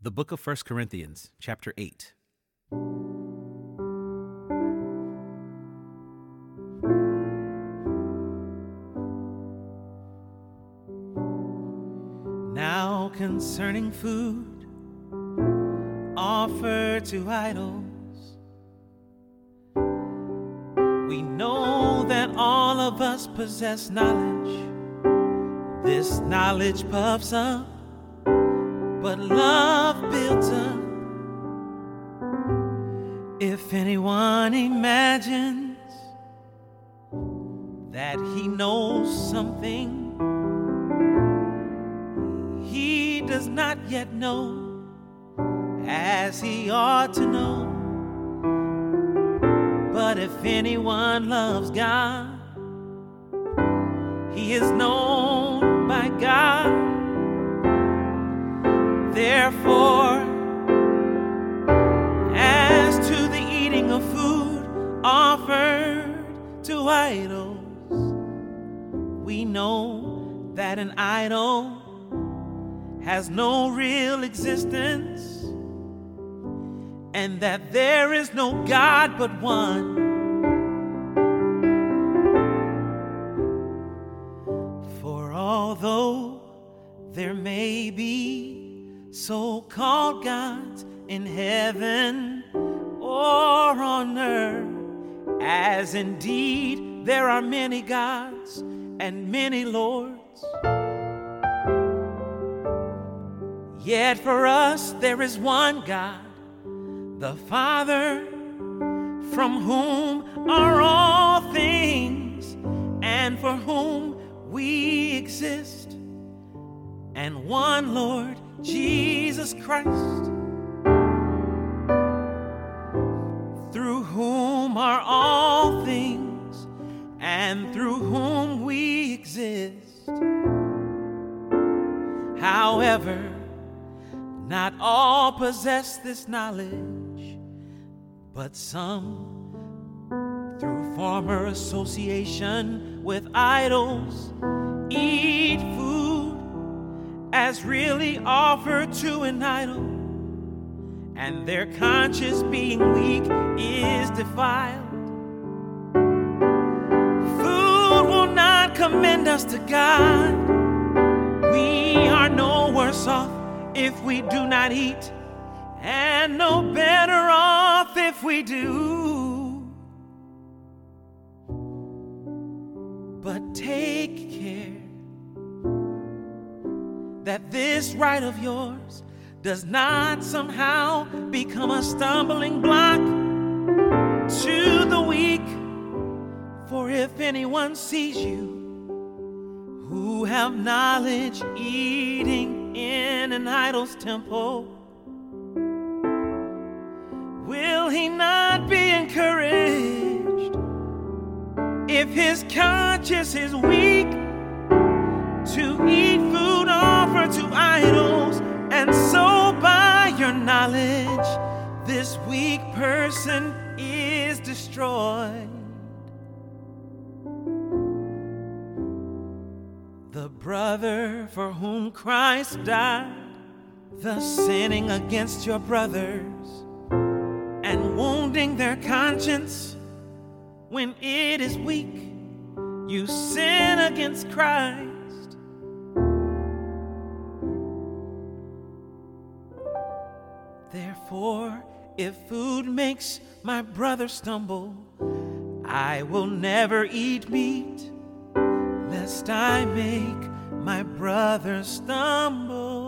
The book of 1 Corinthians, chapter 8. Now concerning food offered to idols, we know that all of us possess knowledge. This knowledge puffs up but love builds up. If anyone imagines that he knows something he does not yet know as he ought to know. But if anyone loves God, he is known by God. Therefore, as to the eating of food offered to idols, we know that an idol has no real existence and that there is no God but one. For although there may be so called gods in heaven or on earth, as indeed there are many gods and many lords. Yet for us there is one God, the Father, from whom are all things and for whom we exist, and one Lord Jesus Christ, through whom are all things and through whom we exist. However, not all possess this knowledge, but some, through former association with idols, eat food as really offered to an idol, and their conscience being weak is defiled. Food will not commend us to God. We are no worse off if we do not eat, and no better off if we do. But take care that this right of yours does not somehow become a stumbling block to the weak. For if anyone sees you who have knowledge eating in an idol's temple, will he not be encouraged if his conscience is weak to eat knowledge, this weak person is destroyed. The brother for whom Christ died, thus sinning against your brothers and wounding their conscience when it is weak, you sin against Christ. Therefore, if food makes my brother stumble, I will never eat meat, lest I make my brother stumble.